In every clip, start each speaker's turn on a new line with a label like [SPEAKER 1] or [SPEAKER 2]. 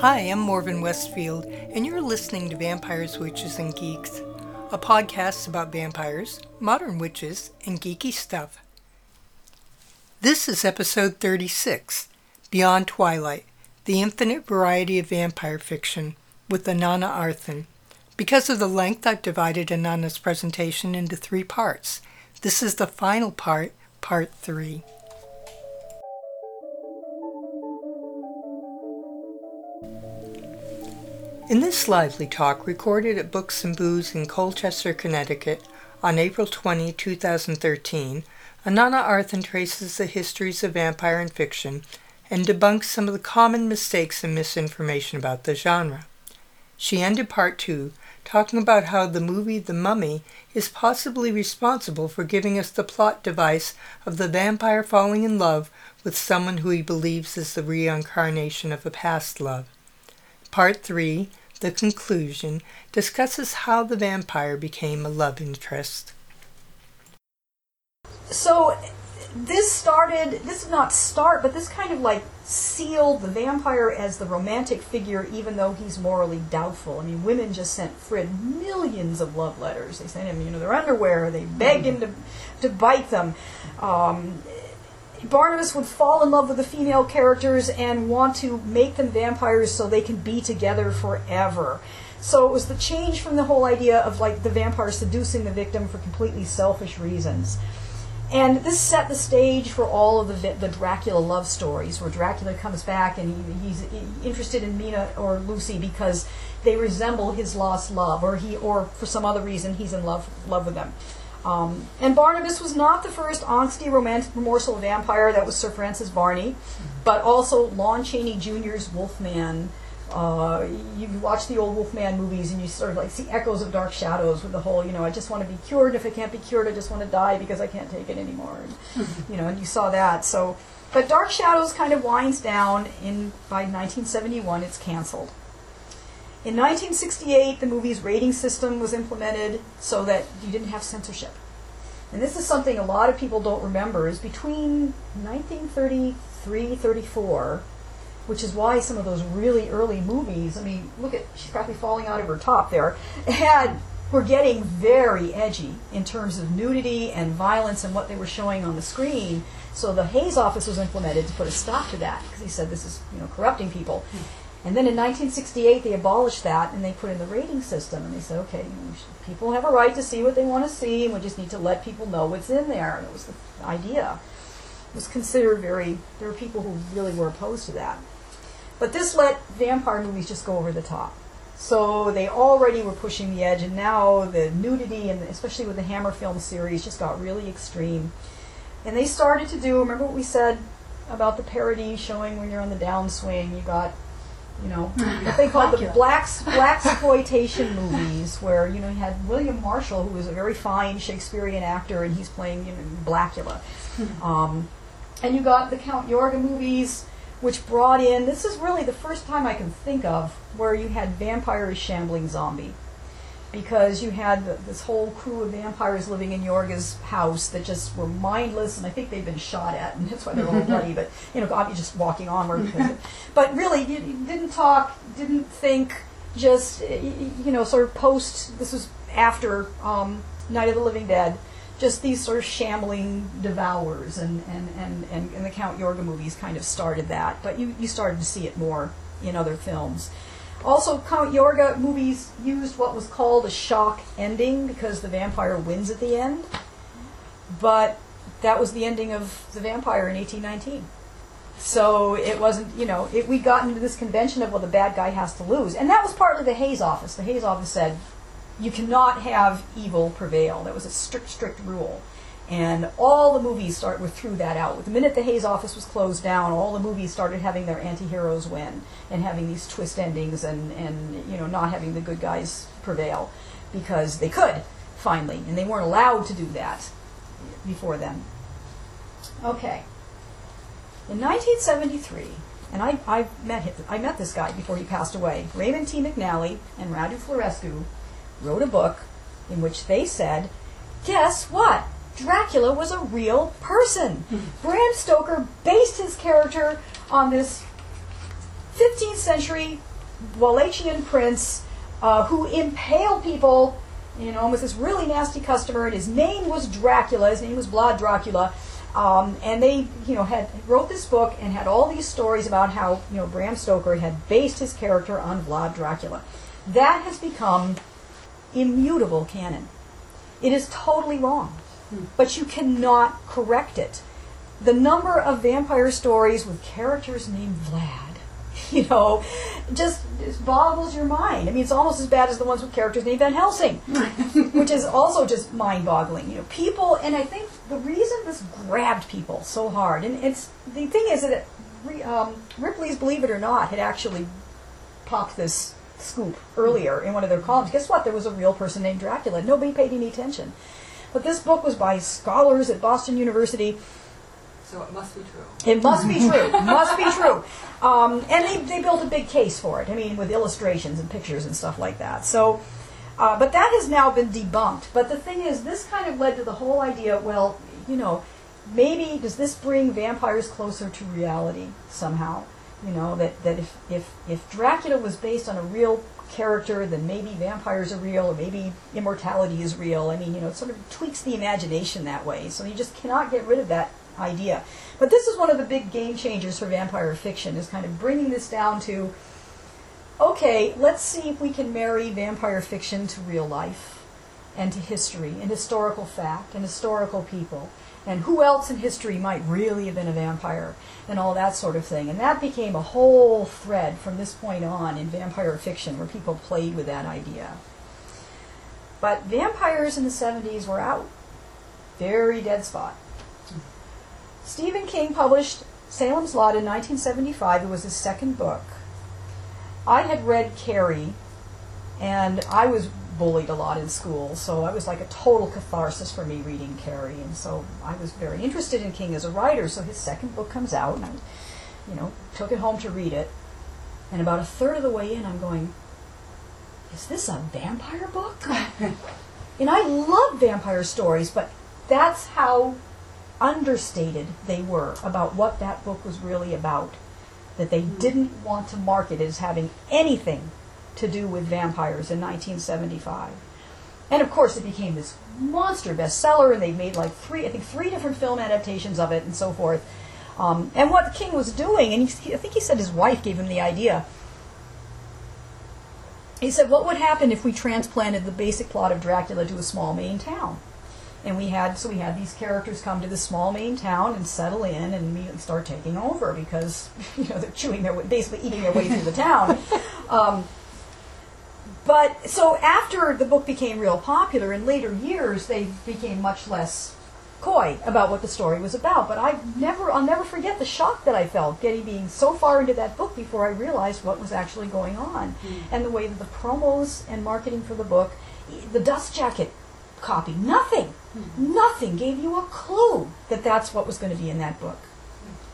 [SPEAKER 1] Hi, I'm Morven Westfield, and you're listening to Vampires, Witches, and Geeks, a podcast about vampires, modern witches, and geeky stuff. This is episode 36 Beyond Twilight The Infinite Variety of Vampire Fiction with Anana Arthan. Because of the length, I've divided Anana's presentation into three parts. This is the final part, part three. In this lively talk, recorded at Books and Booze in Colchester, Connecticut, on April 20, 2013, Anana Arthan traces the histories of vampire and fiction and debunks some of the common mistakes and misinformation about the genre. She ended part two talking about how the movie The Mummy is possibly responsible for giving us the plot device of the vampire falling in love with someone who he believes is the reincarnation of a past love. Part 3, the conclusion, discusses how the vampire became a love interest.
[SPEAKER 2] So this started, this did not start, but this kind of like sealed the vampire as the romantic figure, even though he's morally doubtful. I mean, women just sent Frid millions of love letters. They sent him, you know, their underwear. They begged him to, to bite them. Um, Barnabas would fall in love with the female characters and want to make them vampires so they can be together forever. So it was the change from the whole idea of like the vampire seducing the victim for completely selfish reasons. And this set the stage for all of the, the Dracula love stories, where Dracula comes back and he, he's interested in Mina or Lucy because they resemble his lost love, or he, or for some other reason, he's in love love with them. Um, and Barnabas was not the first angsty, romantic, remorseful vampire. That was Sir Francis Varney, but also Lon Chaney Jr.'s Wolfman. Uh, you watch the old Wolfman movies and you sort of like see echoes of Dark Shadows with the whole, you know, I just want to be cured. If I can't be cured, I just want to die because I can't take it anymore. And, you know, and you saw that. So, but Dark Shadows kind of winds down. In by 1971, it's canceled. In 1968, the movie's rating system was implemented so that you didn't have censorship. And this is something a lot of people don't remember, is between 1933 34, which is why some of those really early movies, I mean, look at, she's probably falling out of her top there, had, were getting very edgy in terms of nudity and violence and what they were showing on the screen. So the Hays office was implemented to put a stop to that because he said this is, you know, corrupting people. And then in 1968, they abolished that and they put in the rating system. And they said, okay, people have a right to see what they want to see, and we just need to let people know what's in there. And it was the idea. It was considered very, there were people who really were opposed to that. But this let vampire movies just go over the top. So they already were pushing the edge, and now the nudity, and especially with the Hammer film series, just got really extreme. And they started to do, remember what we said about the parody showing when you're on the downswing, you got you know, what they called the black black exploitation movies, where you know you had William Marshall, who was a very fine Shakespearean actor, and he's playing you know Blackula, um, and you got the Count Yorga movies, which brought in. This is really the first time I can think of where you had vampires shambling zombie because you had the, this whole crew of vampires living in Yorga's house that just were mindless, and I think they've been shot at, and that's why they're all bloody. But you know, obviously just walking onward. but really, you, you, didn't talk, didn't think, just you know, sort of post. This was after um, Night of the Living Dead. Just these sort of shambling devours, and, and, and, and, and the Count Yorga movies kind of started that. But you, you started to see it more in other films. Also, Count Yorga movies used what was called a shock ending because the vampire wins at the end. But that was the ending of The Vampire in 1819. So it wasn't, you know, it, we got into this convention of, well, the bad guy has to lose. And that was partly the Hays office. The Hays office said, you cannot have evil prevail. That was a strict, strict rule. And all the movies start with threw that out. The minute the Hays office was closed down, all the movies started having their anti-heroes win and having these twist endings and, and you know not having the good guys prevail because they could finally, and they weren't allowed to do that before then. Okay. In 1973, and I, I met him, I met this guy before he passed away. Raymond T. McNally and Radu Florescu wrote a book in which they said, "Guess what? Dracula was a real person. Bram Stoker based his character on this 15th century Wallachian prince uh, who impaled people, you know, was this really nasty customer, and his name was Dracula. His name was Vlad Dracula. Um, and they, you know, had wrote this book and had all these stories about how, you know, Bram Stoker had based his character on Vlad Dracula. That has become immutable canon. It is totally wrong, but you cannot correct it. The number of vampire stories with characters named Vlad, you know, just, just boggles your mind. I mean, it's almost as bad as the ones with characters named Van Helsing, which is also just mind-boggling. You know, people, and I think the reason this grabbed people so hard, and it's the thing is that it, um, Ripley's Believe It or Not had actually popped this scoop earlier in one of their columns. Guess what? There was a real person named Dracula. Nobody paid any attention. But this book was by scholars at Boston University.
[SPEAKER 3] So it must be true.
[SPEAKER 2] It must be true. must be true. Um, and they, they built a big case for it. I mean, with illustrations and pictures and stuff like that. So, uh, but that has now been debunked. But the thing is, this kind of led to the whole idea. Well, you know, maybe does this bring vampires closer to reality somehow? You know that that if if if Dracula was based on a real character, then maybe vampires are real, or maybe immortality is real. I mean, you know, it sort of tweaks the imagination that way. So you just cannot get rid of that idea. But this is one of the big game changers for vampire fiction, is kind of bringing this down to, okay, let's see if we can marry vampire fiction to real life and to history and historical fact and historical people and who else in history might really have been a vampire and all that sort of thing. And that became a whole thread from this point on in vampire fiction where people played with that idea. But vampires in the 70s were out. Very dead spot. Stephen King published Salem's Lot in 1975. It was his second book. I had read Carrie, and I was bullied a lot in school, so it was like a total catharsis for me reading Carrie, and so I was very interested in King as a writer. So his second book comes out, and I, you know, took it home to read it, and about a third of the way in, I'm going, "Is this a vampire book?" and I love vampire stories, but that's how understated they were about what that book was really about. That they hmm. didn't want to market it as having anything to do with vampires in 1975. And of course, it became this monster bestseller, and they made like three, I think, three different film adaptations of it, and so forth. Um, and what King was doing, and he, I think he said his wife gave him the idea. He said, "What would happen if we transplanted the basic plot of Dracula to a small Maine town?" And we had so we had these characters come to the small Maine town and settle in and immediately start taking over because you know they're chewing their way, basically eating their way through the town. Um, but so after the book became real popular in later years, they became much less coy about what the story was about. But I never, I'll never forget the shock that I felt getting being so far into that book before I realized what was actually going on,
[SPEAKER 3] Mm.
[SPEAKER 2] and the way that the promos and marketing for the book, the dust jacket copy, nothing, nothing gave you a clue that that's what was going to be in that book.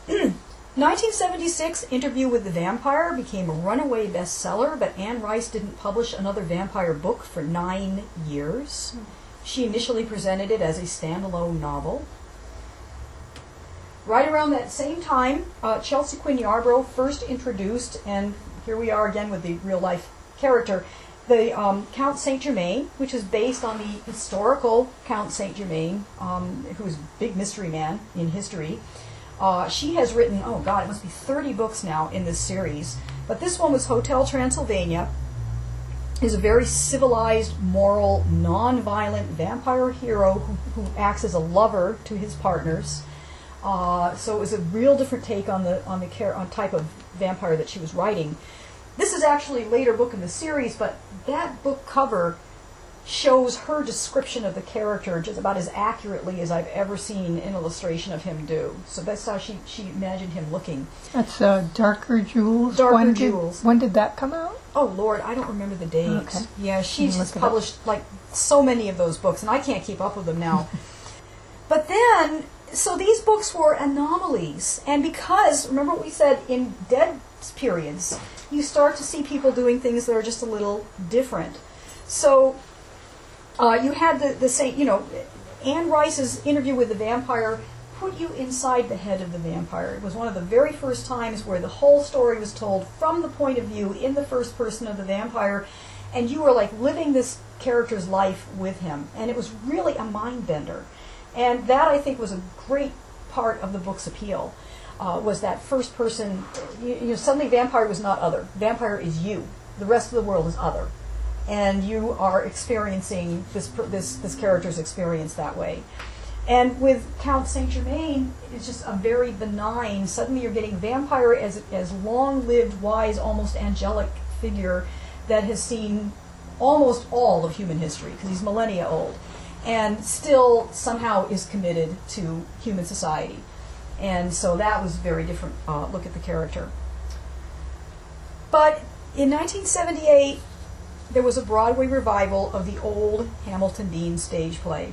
[SPEAKER 2] 1976, Interview with the Vampire became a runaway bestseller, but Anne Rice didn't publish another vampire book for nine years. She initially presented it as a standalone novel. Right around that same time, uh, Chelsea Quinn Yarbro first introduced, and here we are again with the real life character, the um, Count Saint Germain, which is based on the historical Count Saint Germain, um, who's a big mystery man in history. Uh, she has written, oh God, it must be 30 books now in this series. But this one was Hotel Transylvania. Is a very civilized, moral, non-violent vampire hero who, who acts as a lover to his partners. Uh, so it was a real different take on the on the char- on type of vampire that she was writing. This is actually a later book in the series, but that book cover shows her description of the character just about as accurately as I've ever seen an illustration of him do. So that's how she, she imagined him looking.
[SPEAKER 1] That's uh, Darker Jewels.
[SPEAKER 2] Darker
[SPEAKER 1] when
[SPEAKER 2] Jewels.
[SPEAKER 1] Did, when did that come out?
[SPEAKER 2] Oh Lord, I don't remember the dates.
[SPEAKER 1] Okay.
[SPEAKER 2] Yeah, she's
[SPEAKER 1] look it up.
[SPEAKER 2] published like so many of those books, and I can't keep up with them now. but then, so these books were anomalies, and because remember what we said in dead periods, you start to see people doing things that are just a little different. So uh, you had the the same, you know, Anne Rice's interview with the vampire put you inside the head of the vampire. It was one of the very first times where the whole story was told from the point of view in the first person of the vampire, and you were like living this character's life with him. And it was really a mind bender. And that, I think, was a great part of the book's appeal. Uh, was that first person, you, you know, suddenly vampire was not other. Vampire is you. The rest of the world is other. And you are experiencing this, this, this character's experience that way. And with Count Saint Germain, it's just a very benign. Suddenly, you're getting vampire as as long-lived, wise, almost angelic figure that has seen almost all of human history because he's millennia old, and still somehow is committed to human society. And so that was a very different uh, look at the character. But in 1978, there was a Broadway revival of the old Hamilton Deane stage play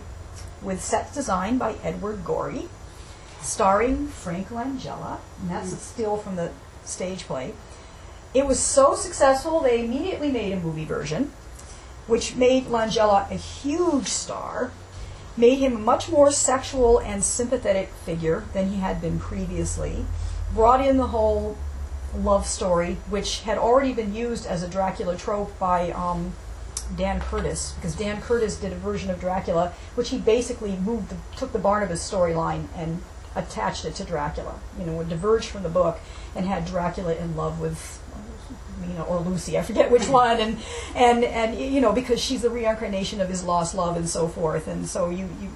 [SPEAKER 2] with sets designed by Edward Gorey, starring Frank Langella, and that's a still from the stage play. It was so successful, they immediately made a movie version, which made Langella a huge star, made him a much more sexual and sympathetic figure than he had been previously, brought in the whole love story, which had already been used as a Dracula trope by um, Dan Curtis because Dan Curtis did a version of Dracula, which he basically moved, the, took the Barnabas storyline and attached it to Dracula. You know, diverged from the book and had Dracula in love with. You know, or Lucy, I forget which one, and and and you know because she's the reincarnation of his lost love and so forth, and so you you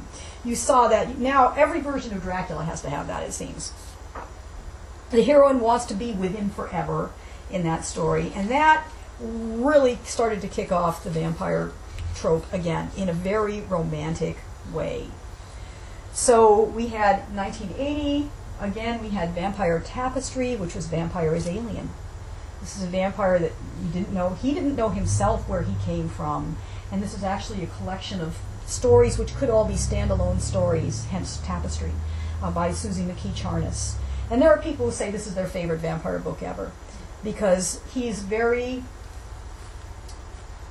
[SPEAKER 2] you saw that now every version of Dracula has to have that it seems. The heroine wants to be with him forever in that story, and that really started to kick off the vampire trope again in a very romantic way. So we had 1980, again, we had Vampire Tapestry, which was Vampire is Alien. This is a vampire that you didn't know, he didn't know himself where he came from, and this is actually a collection of stories which could all be standalone stories, hence Tapestry, uh, by Suzy McKee Charnas. And there are people who say this is their favorite vampire book ever because he's very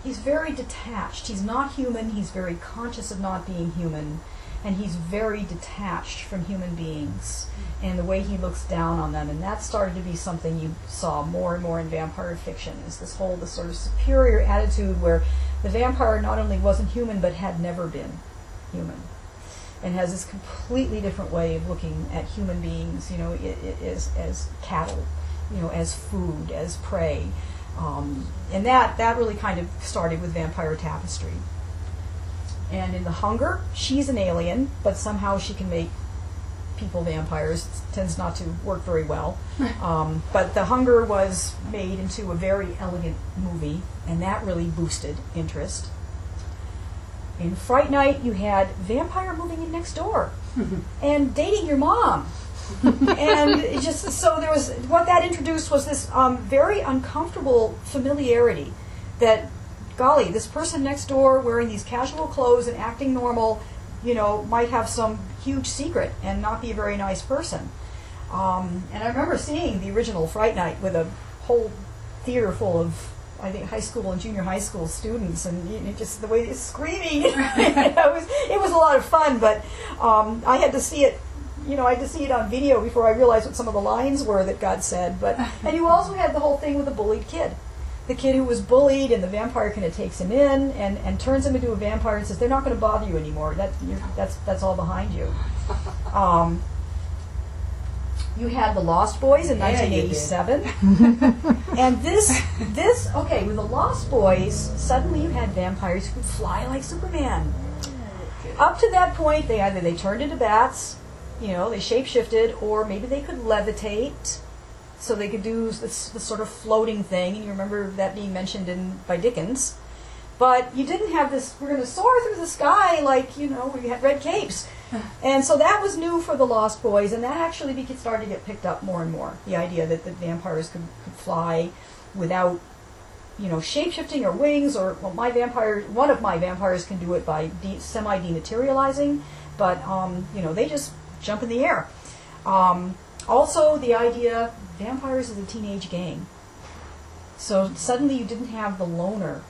[SPEAKER 2] he's very detached. He's not human. He's very conscious of not being human, and he's very detached from human beings and the way he looks down on them. And that started to be something you saw more and more in vampire fiction. Is this whole this sort of superior attitude where the vampire not only wasn't human but had never been human. And has this completely different way of looking at human beings, you know, it, it is as cattle, you know, as food, as prey. Um, and that, that really kind of started with Vampire Tapestry. And in The Hunger, she's an alien, but somehow she can make people vampires. It tends not to work very well. Um, but The Hunger was made into a very elegant movie, and that really boosted interest. In Fright Night, you had vampire moving in next door and dating your mom. And just so there was what that introduced was this um, very uncomfortable familiarity that golly this person next door wearing these casual clothes and acting normal you know might have some huge secret and not be a very nice person. Um, and i remember seeing the original fright night with a whole theater full of I think high school and junior high school students, and you know, just the way they're screaming. it was it was a lot of fun, but um, I had to see it you know, I had to see it on video before I realized what some of the lines were that God said. But and you also had the whole thing with the bullied kid, the kid who was bullied, and the vampire kind of takes him in and, and turns him into a vampire and says they're not going to bother you anymore. That that's that's all behind you. Um, you had the Lost Boys in 1987, and this this okay with the Lost Boys. Suddenly you had vampires who could fly like Superman. Up to that point, they either they turned into bats you know, they shapeshifted, or maybe they could levitate, so they could do this, this sort of floating thing. And you remember that being mentioned in by Dickens. But you didn't have this. We're going to soar through the sky like you know we had red capes, and so that was new for the Lost Boys, and that actually started to get picked up more and more. The idea that the vampires could, could fly without you know, shapeshifting or wings, or well, my vampire, one of my vampires can do it by de- semi dematerializing, but um, you know, they just jump in the air. Um, also, the idea vampires is a teenage gang. So suddenly you didn't have the loner,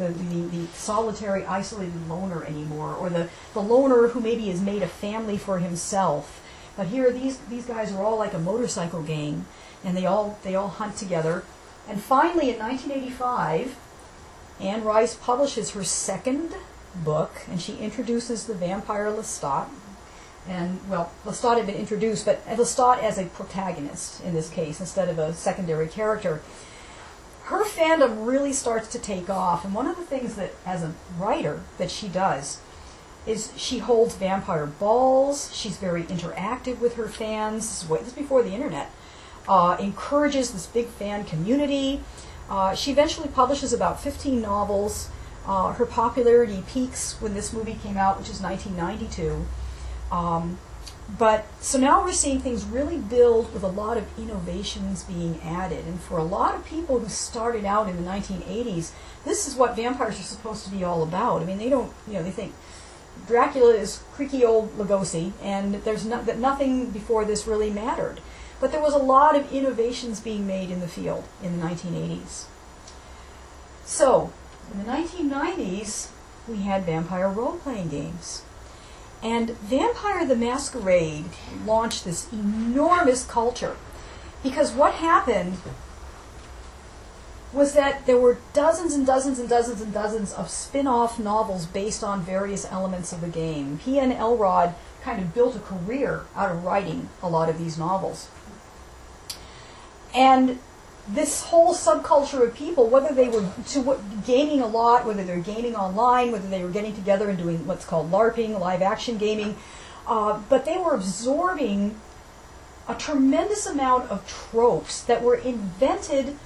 [SPEAKER 2] the, the, the solitary, isolated loner anymore, or the, the loner who maybe has made a family for himself, But here, these these guys are all like a motorcycle gang, and they all they all hunt together. And finally, in 1985, Anne Rice publishes her second book, and she introduces the vampire Lestat. And well, Lestat had been introduced, but Lestat as a protagonist in this case instead of a secondary character. Her fandom really starts to take off, and one of the things that, as a writer, that she does is she holds vampire balls. She's very interactive with her fans. This is before the internet. Uh, encourages this big fan community. Uh, she eventually publishes about 15 novels. Uh, her popularity peaks when this movie came out, which is 1992. Um, but so now we're seeing things really build with a lot of innovations being added. And for a lot of people who started out in the 1980s, this is what vampires are supposed to be all about. I mean, they don't, you know, they think Dracula is creaky old Lugosi, and there's no, that nothing before this really mattered. But there was a lot of innovations being made in the field in the 1980s. So, in the 1990s, we had vampire role playing games. And Vampire the Masquerade launched this enormous culture. Because what happened was that there were dozens and dozens and dozens and dozens of spin off novels based on various elements of the game. P. N. Elrod kind of built a career out of writing a lot of these novels. And this whole subculture of people, whether they were to what, gaming a lot, whether they're gaming online, whether they were getting together and doing what's called LARPing, live action gaming, uh, but they were absorbing a tremendous amount of tropes that were invented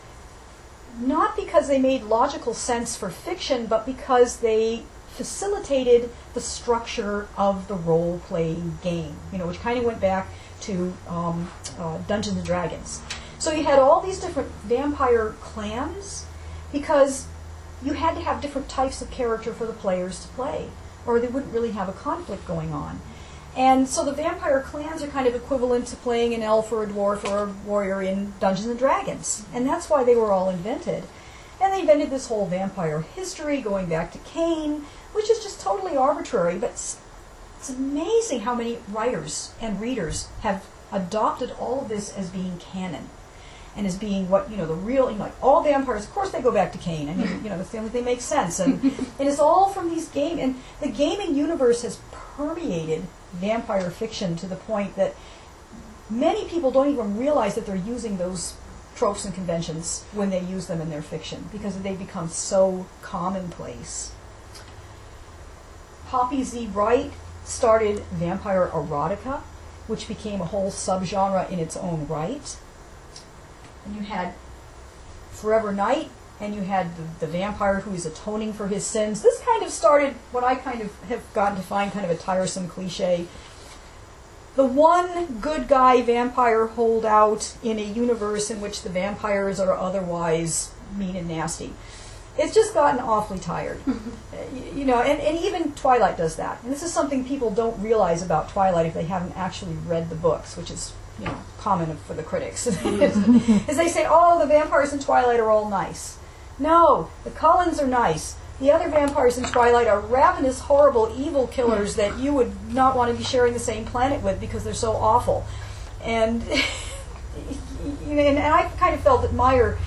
[SPEAKER 2] not because they made logical sense for fiction, but because they facilitated the structure of the role playing game, you know, which kind of went back to um, uh, Dungeons and Dragons. So you had all these different vampire clans because you had to have different types of character for the players to play, or they wouldn't really have a conflict going on. And so the vampire clans are kind of equivalent to playing an elf or a dwarf or a warrior in Dungeons and Dragons. And that's why they were all invented. And they invented this whole vampire history going back to Cain, which is just totally arbitrary, but it's, it's amazing how many writers and readers have adopted all of this as being canon and as being what you know the real you know, like all vampires of course they go back to Cain I mean you know that's the only thing that makes sense and and it is all from these game and the gaming universe has permeated vampire fiction to the point that many people don't even realize that they're using those tropes and conventions when they use them in their fiction because they become so commonplace. Poppy Z. Brite started vampire erotica, which became a whole subgenre in its own right. And you had Forever Knight, and you had the, the vampire who is atoning for his sins. This kind of started what I kind of have gotten to find kind of a tiresome cliche. The one good guy vampire holdout in a universe in which the vampires are otherwise mean and nasty. It's just gotten awfully tired. you know, and, and even Twilight does that. And this is something people don't realize about Twilight if they haven't actually read the books, which is you know common for the critics. is they say, oh, the vampires in Twilight are all nice. No, the Cullens are nice. The other vampires in Twilight are ravenous, horrible, evil killers that you would not want to be sharing the same planet with because they're so awful. And and I kind of felt that Meyer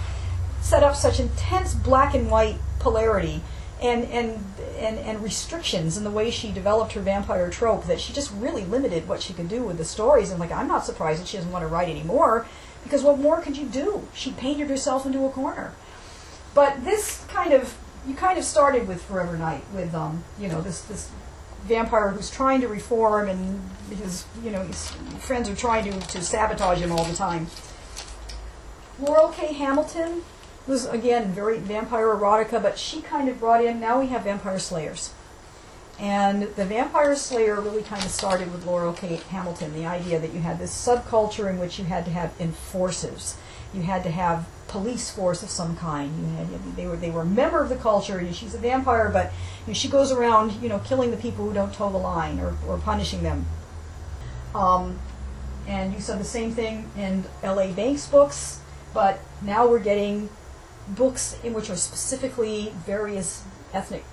[SPEAKER 2] set up such intense black and white polarity and, and, and, and restrictions in the way she developed her vampire trope that she just really limited what she could do with the stories. And like, I'm not surprised that she doesn't want to write anymore because what more could you do? She painted herself into a corner. But this kind of you kind of started with Forever Knight with um you know this this vampire who's trying to reform and his you know his friends are trying to, to sabotage him all the time. Laurel K. Hamilton was again very vampire erotica, but she kind of brought in now we have vampire slayers. And the Vampire Slayer really kind of started with Laurel K. Hamilton, the idea that you had this subculture in which you had to have enforcers. You had to have police force of some kind. You had, they were they were a member of the culture. she's a vampire, but you know, she goes around, you know, killing the people who don't toe the line or, or punishing them. Um, and you saw the same thing in L.A. Banks books, but now we're getting books in which are specifically various ethnic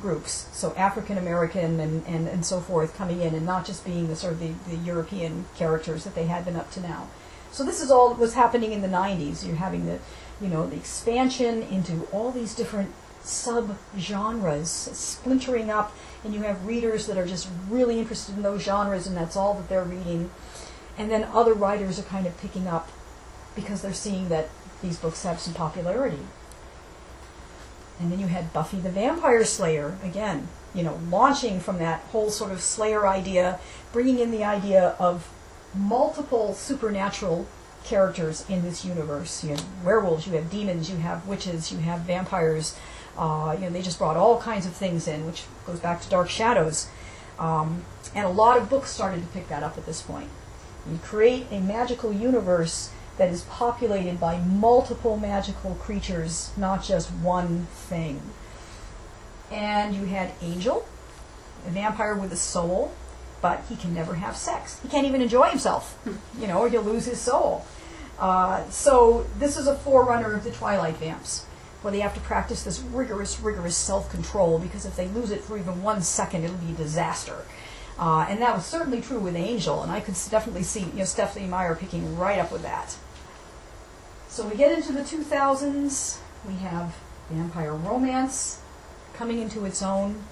[SPEAKER 2] groups, so African American and, and, and so forth coming in, and not just being the sort of the, the European characters that they had been up to now. So this is all that was happening in the 90s. You're having the, you know, the expansion into all these different sub-genres, splintering up, and you have readers that are just really interested in those genres, and that's all that they're reading. And then other writers are kind of picking up because they're seeing that these books have some popularity. And then you had Buffy the Vampire Slayer, again, you know, launching from that whole sort of Slayer idea, bringing in the idea of multiple supernatural characters in this universe. You have werewolves, you have demons, you have witches, you have vampires. Uh, you know, they just brought all kinds of things in, which goes back to Dark Shadows. Um, and a lot of books started to pick that up at this point. You create a magical universe that is populated by multiple magical creatures, not just one thing. And you had Angel, a vampire with a soul, but he can never have sex. He can't even enjoy himself, you know, or he'll lose his soul. Uh, so this is a forerunner of the Twilight vamps, where they have to practice this rigorous, rigorous self-control because if they lose it for even one second, it'll be a disaster. Uh, and that was certainly true with Angel, and I could definitely see you know Stephenie Meyer picking right up with that. So we get into the 2000s. We have vampire romance coming into its own.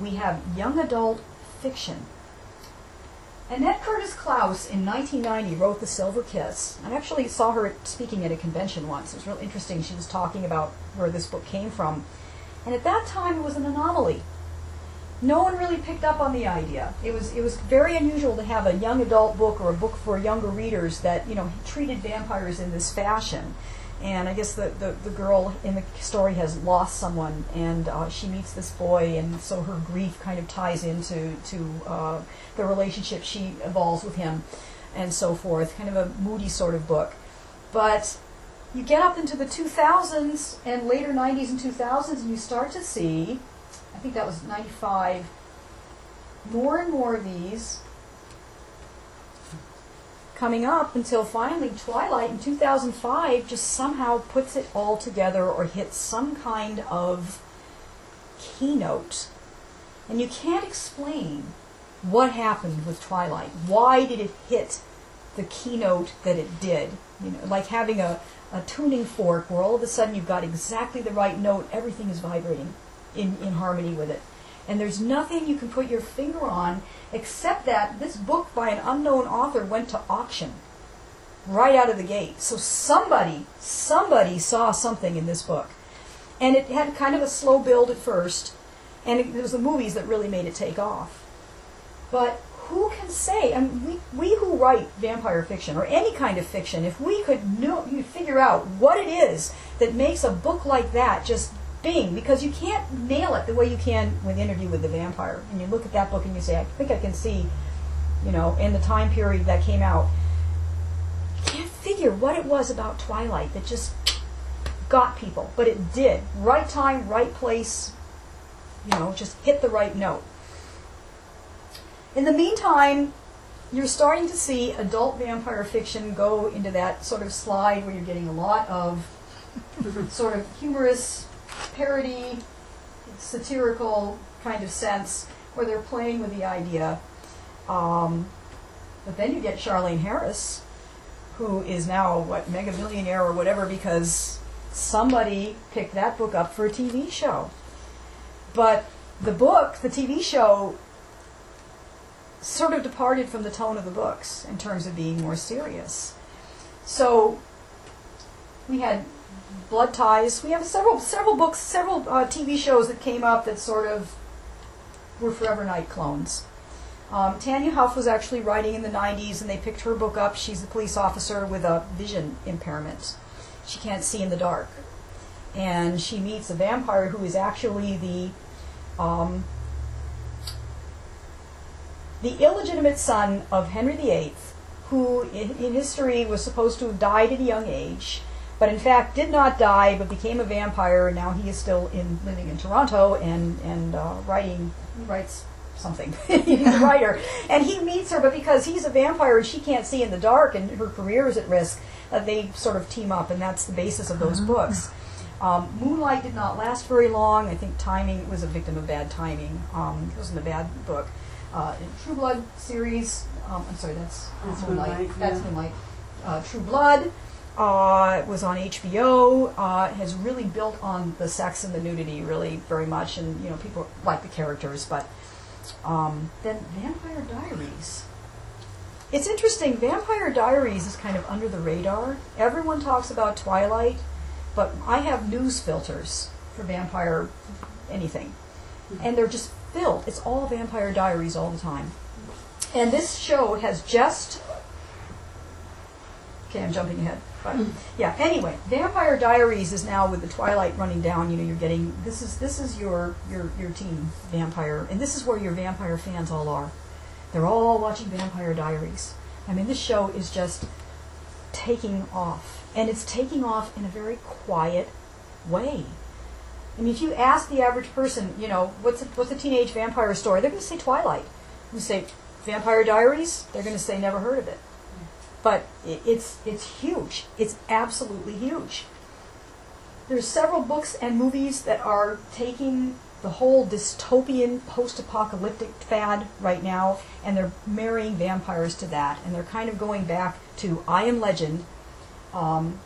[SPEAKER 2] We have young adult fiction Annette Curtis Klause in 1990 wrote The Silver Kiss. I actually saw her speaking at a convention once. It was really interesting. She was talking about where this book came from. And at that time, it was an anomaly. No one really picked up on the idea. It was it was very unusual to have a young adult book or a book for younger readers that you know treated vampires in this fashion and I guess the, the, the, girl in the story has lost someone, and uh, she meets this boy, and so her grief kind of ties into to uh, the relationship she evolves with him, and so forth. Kind of a moody sort of book, but you get up into the 2000s and later 90s and 2000s, and you start to see, think that was 95, more and more of these coming up until finally Twilight in 2005 just somehow puts it all together or hits some kind of keynote. And you can't explain what happened with Twilight. Why did it hit the keynote that it did? You know, like having a, a tuning fork where all of a sudden you've got exactly the right note, everything is vibrating in, in harmony with it and there's nothing you can put your finger on except that this book by an unknown author went to auction right out of the gate. So somebody, somebody saw something in this book. And it had kind of a slow build at first, and it, it was the movies that really made it take off. But who can say, I mean, we, we who write vampire fiction, or any kind of fiction, if we could know, you figure out what it is that makes a book like that just being because you can't nail it the way you can with Interview with the Vampire. And you look at that book and you say, I think I can see, you know, in the time period that came out. You can't figure what it was about Twilight that just got people, but it did. Right time, right place, you know, just hit the right note. In the meantime, you're starting to see adult vampire fiction go into that sort of slide where you're getting a lot of sort of humorous parody, satirical kind of sense where they're playing with the idea. Um, but then you get Charlaine Harris, who is now what mega millionaire or whatever because somebody picked that book up for a TV show. But the book, the TV show, sort of departed from the tone of the books in terms of being more serious. So we had Blood Ties. We have several several books, several uh, TV shows that came up that sort of were Forever Knight clones. Um, Tanya Huff was actually writing in the 90s, and they picked her book up. She's a police officer with a vision impairment. She can't see in the dark. And she meets a vampire who is actually the um, the illegitimate son of Henry VIII, who in, in history was supposed to have died at a young age but in fact did not die, but became a vampire. And now he is still in living in Toronto and and uh, writing. He writes something. he's a writer, and he meets her, but because he's a vampire and she can't see in the dark, and her career is at risk, uh, they sort of team up, and that's the basis of those uh-huh. books. Um, Moonlight did not last very long. I think timing was a victim of bad timing. Um, it wasn't a bad book. Uh, in True Blood series, um, I'm sorry, that's,
[SPEAKER 4] That's
[SPEAKER 2] Moonlight.
[SPEAKER 4] Moonlight,
[SPEAKER 2] That's
[SPEAKER 4] yeah.
[SPEAKER 2] Moonlight. Uh, True Blood uh, it was on HBO. Uh, has really built on the sex and the nudity really very much, and you know people like the characters. But um, then Vampire Diaries. It's interesting. Vampire Diaries is kind of under the radar. Everyone talks about Twilight, but I have news filters for vampire anything, and they're just filled. It's all Vampire Diaries all the time. And this show has just. Okay, I'm jumping ahead. But mm. yeah. Anyway, Vampire Diaries is now with the Twilight running down. You know, you're getting this is this is your your your team vampire, and this is where your vampire fans all are. They're all watching Vampire Diaries. I mean, this show is just taking off, and it's taking off in a very quiet way. I mean, if you ask the average person, you know, what's a, what's a teenage vampire story, they're going to say Twilight. You say Vampire Diaries, they're going to say never heard of it. But it's it's huge. It's absolutely huge. There's several books and movies that are taking the whole dystopian post-apocalyptic fad right now, and they're marrying vampires to that, and they're kind of going back to I Am Legend, um,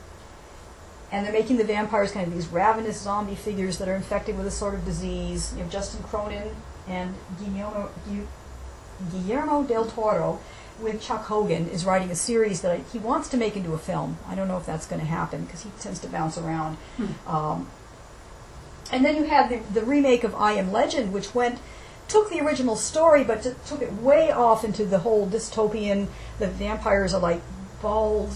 [SPEAKER 2] and they're making the vampires kind of these ravenous zombie figures that are infected with a sort of disease. You have Justin Cronin and Guillermo, Guillermo del Toro with Chuck Hogan is writing a series that I, he wants to make into a film. I don't know if that's going to happen because he tends to bounce around. Um, and then you have the, the remake of I Am Legend, which went took the original story but t- took it way off into the whole dystopian. The vampires are like bald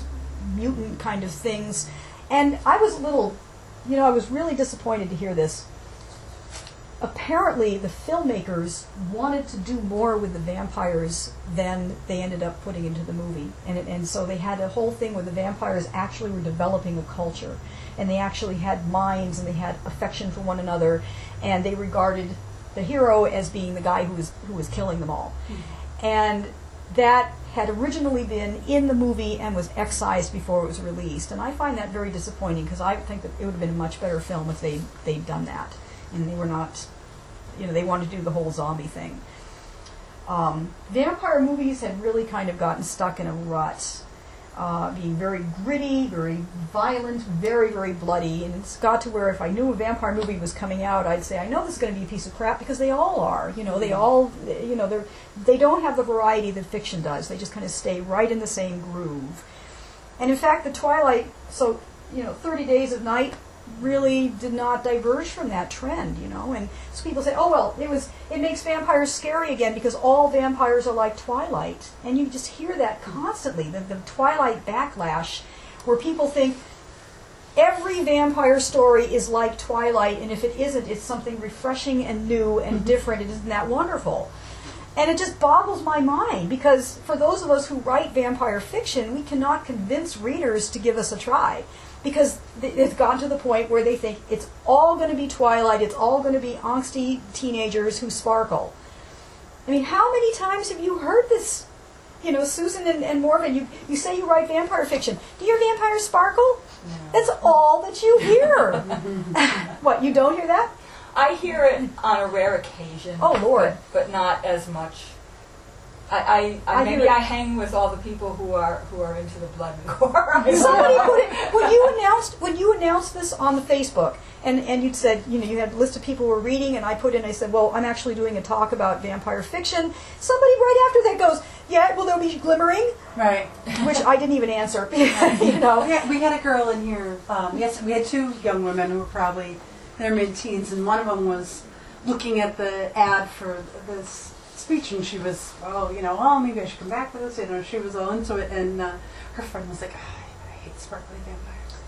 [SPEAKER 2] mutant kind of things, and I was a little, you know, I was really disappointed to hear this. Apparently, the filmmakers wanted to do more with the vampires than they ended up putting into the movie, and it, and so they had a whole thing where the vampires actually were developing a culture, and they actually had minds and they had affection for one another, and they regarded the hero as being the guy who was who was killing them all, and that had originally been in the movie and was excised before it was released, and I find that very disappointing because I think that it would have been a much better film if they they'd done that, and they were not, you know, they wanted to do the whole zombie thing. Um, vampire movies had really kind of gotten stuck in a rut, uh, being very gritty, very violent, very very bloody, and it's got to where if I knew a vampire movie was coming out, I'd say I know this is going to be a piece of crap because they all are. You know, they all, you know, they're they don't have the variety that fiction does. They just kind of stay right in the same groove. And in fact, the Twilight, so you know, Thirty Days of Night really did not diverge from that trend, you know. And so people say, "Oh well, it was it makes vampires scary again because all vampires are like Twilight," and you just hear that constantly. The, the Twilight backlash, where people think every vampire story is like Twilight, and if it isn't, it's something refreshing and new and mm-hmm. different. It isn't that wonderful. And it just boggles my mind because for those of us who write vampire fiction, we cannot convince readers to give us a try because it's gotten to the point where they think it's all going to be Twilight, it's all going to be angsty teenagers who sparkle. I mean, how many times have you heard this? You know, Susan and, and Morgan, you, you say you write vampire fiction. Do your vampires sparkle? No. That's all that you hear. what, you don't hear that?
[SPEAKER 3] I hear it on a rare occasion.
[SPEAKER 2] Oh, Lord.
[SPEAKER 3] But, but not as much. I, I, I,
[SPEAKER 2] I
[SPEAKER 3] maybe. I hang with all the people who are who are into the blood and gore.
[SPEAKER 2] Somebody
[SPEAKER 3] know.
[SPEAKER 2] put it when you announced when you announced this on the Facebook, and and you'd said you know you had a list of people who were reading, and I put in I said, well, I'm actually doing a talk about vampire fiction. Somebody right after that goes, yeah, well, there'll be glimmering,
[SPEAKER 4] Right.
[SPEAKER 2] which I didn't even answer. you know,
[SPEAKER 4] We had, we had a girl in here. Um, yes, we had two young women who were probably in their mid-teens, and one of them was looking at the ad for this speech, and she was, oh, you know, oh, maybe I should come back for this. You know, she was all into it, and uh, her friend was like, "Ah, I, hate sparkly vampires.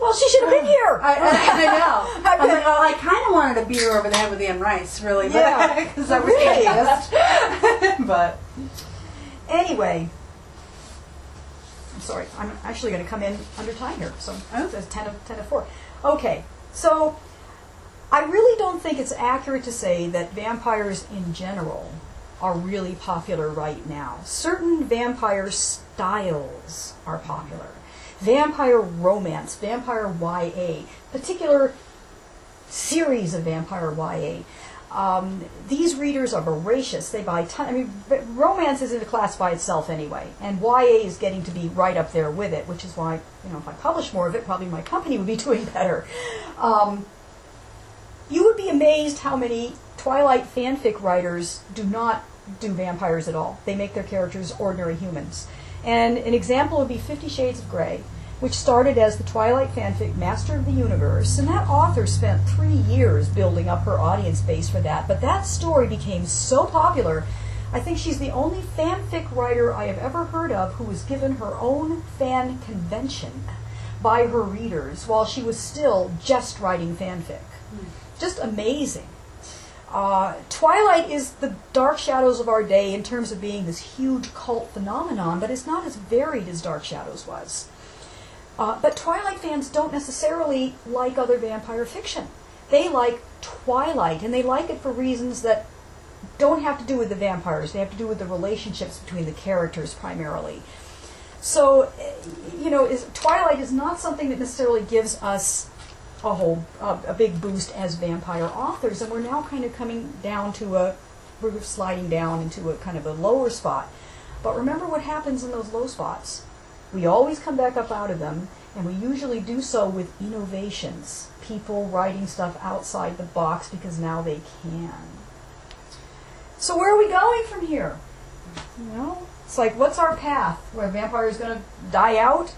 [SPEAKER 2] well, she should have been here.
[SPEAKER 4] I, I, I know. I was like, oh, I kind of wanted to beat her over the head with Anne Rice, really,
[SPEAKER 2] Yeah.
[SPEAKER 4] because I was
[SPEAKER 2] Really?
[SPEAKER 4] atheist. but
[SPEAKER 2] Anyway, I'm sorry. I'm actually going to come in under time here. So
[SPEAKER 4] Oh.
[SPEAKER 2] it says 10 of, 10 of 4. Okay, so I really don't think it's accurate to say that vampires in general are really popular right now. Certain vampire styles are popular. vampire romance, vampire YA, particular series of vampire YA. Um, these readers are voracious. They buy ton. I mean, romance is in a class by itself anyway, and YA is getting to be right up there with it, which is why you know if I publish more of it, probably my company would be doing better. Um, you would be amazed how many Twilight fanfic writers do not do vampires at all. They make their characters ordinary humans. And an example would be Fifty Shades of Grey which started as the Twilight fanfic Master of the Universe, and that author spent three years building up her audience base for that. But that story became so popular, I think she's the only fanfic writer I have ever heard of who was given her own fan convention by her readers while she was still just writing fanfic. Hmm. Just amazing. Uh, Twilight is the Dark Shadows of our day in terms of being this huge cult phenomenon, but it's not as varied as Dark Shadows was. Uh, but Twilight fans don't necessarily like other vampire fiction. They like Twilight, and they like it for reasons that don't have to do with the vampires. They have to do with the relationships between the characters primarily. So, eh, you know, is, Twilight is not something that necessarily gives us a whole a, a big boost as vampire authors, and we're now kind of coming down to a we're sliding down into a kind of a lower spot. But remember what happens in those low spots we always come back up out of them, and we usually do so with innovations. People writing stuff outside the box because now they can. So where are we going from here? You know, it's like what's our path? Where vampire is going to die out?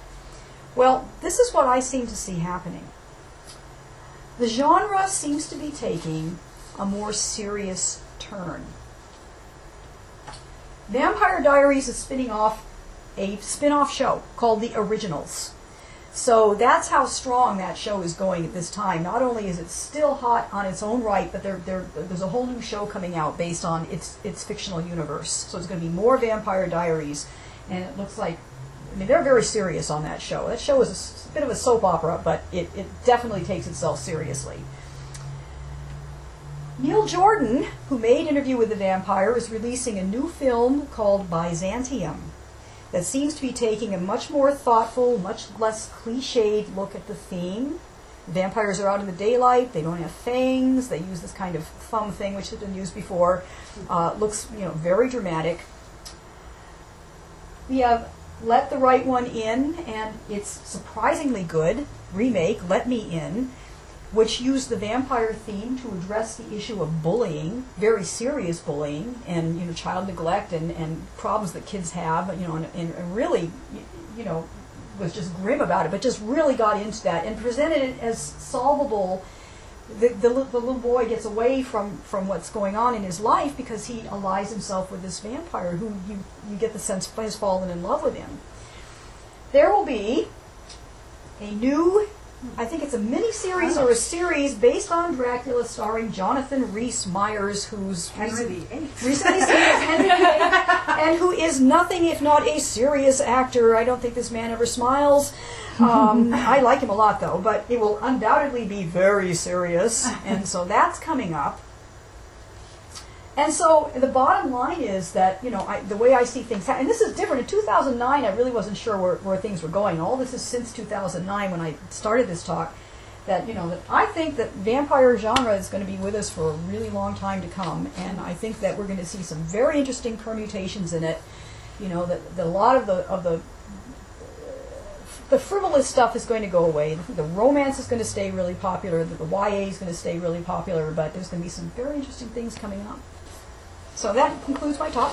[SPEAKER 2] Well, this is what I seem to see happening. The genre seems to be taking a more serious turn. Vampire Diaries is spinning off a spin-off show called The Originals. So that's how strong that show is going at this time. Not only is it still hot on its own right, but there, there, there's a whole new show coming out based on its its fictional universe. So it's going to be more Vampire Diaries, and it looks like, I mean, they're very serious on that show. That show is a, bit of a soap opera, but it, it definitely takes itself seriously. Neil Jordan, who made Interview with the Vampire, is releasing a new film called Byzantium that seems to be taking a much more thoughtful, much less cliched look at the theme. Vampires are out in the daylight. They don't have fangs. They use this kind of thumb thing, which has been used before. Uh, looks, you know, very dramatic. We have Let the Right One In, and it's surprisingly good remake. Let Me In which used the vampire theme to address the issue of bullying, very serious bullying, and you know child neglect and, and problems that kids have, you know, and, and really, you know, was just grim about it, but just really got into that and presented it as solvable. The, the, the little boy gets away from, from what's going on in his life because he allies himself with this vampire who you, you get the sense has fallen in love with him. There will be a new I think it's a mini series or a series based on Dracula, starring Jonathan Rhys Meyers, who's
[SPEAKER 4] VIII.
[SPEAKER 2] recently seen as Henry VIII, and who is nothing if not a serious actor. I don't think this man ever smiles. Um, I like him a lot, though, but it will undoubtedly be very serious, and so that's coming up. And so the bottom line is that, you know, I, the way I see things, and this is different. In 2009, I really wasn't sure where, where things were going. All this is since 2009 when I started this talk. That, you know, that I think that vampire genre is going to be with us for a really long time to come. And I think that we're going to see some very interesting permutations in it. You know, that, that a lot of the, of the the frivolous stuff is going to go away. The romance is going to stay really popular. The, the YA is going to stay really popular, but there's going to be some very interesting things coming up. So that concludes my talk.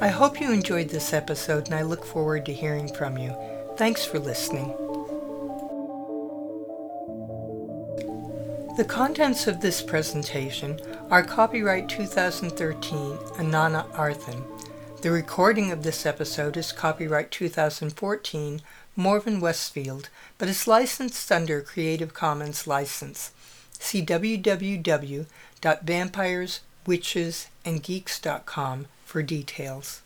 [SPEAKER 1] I hope you enjoyed this episode and I look forward to hearing from you. Thanks for listening. The contents of this presentation are copyright 2013 Anana Arthan. The recording of this episode is copyright 2014 Morven Westfield, but is licensed under a Creative Commons license. See www.vampireswitchesandgeeks.com for details.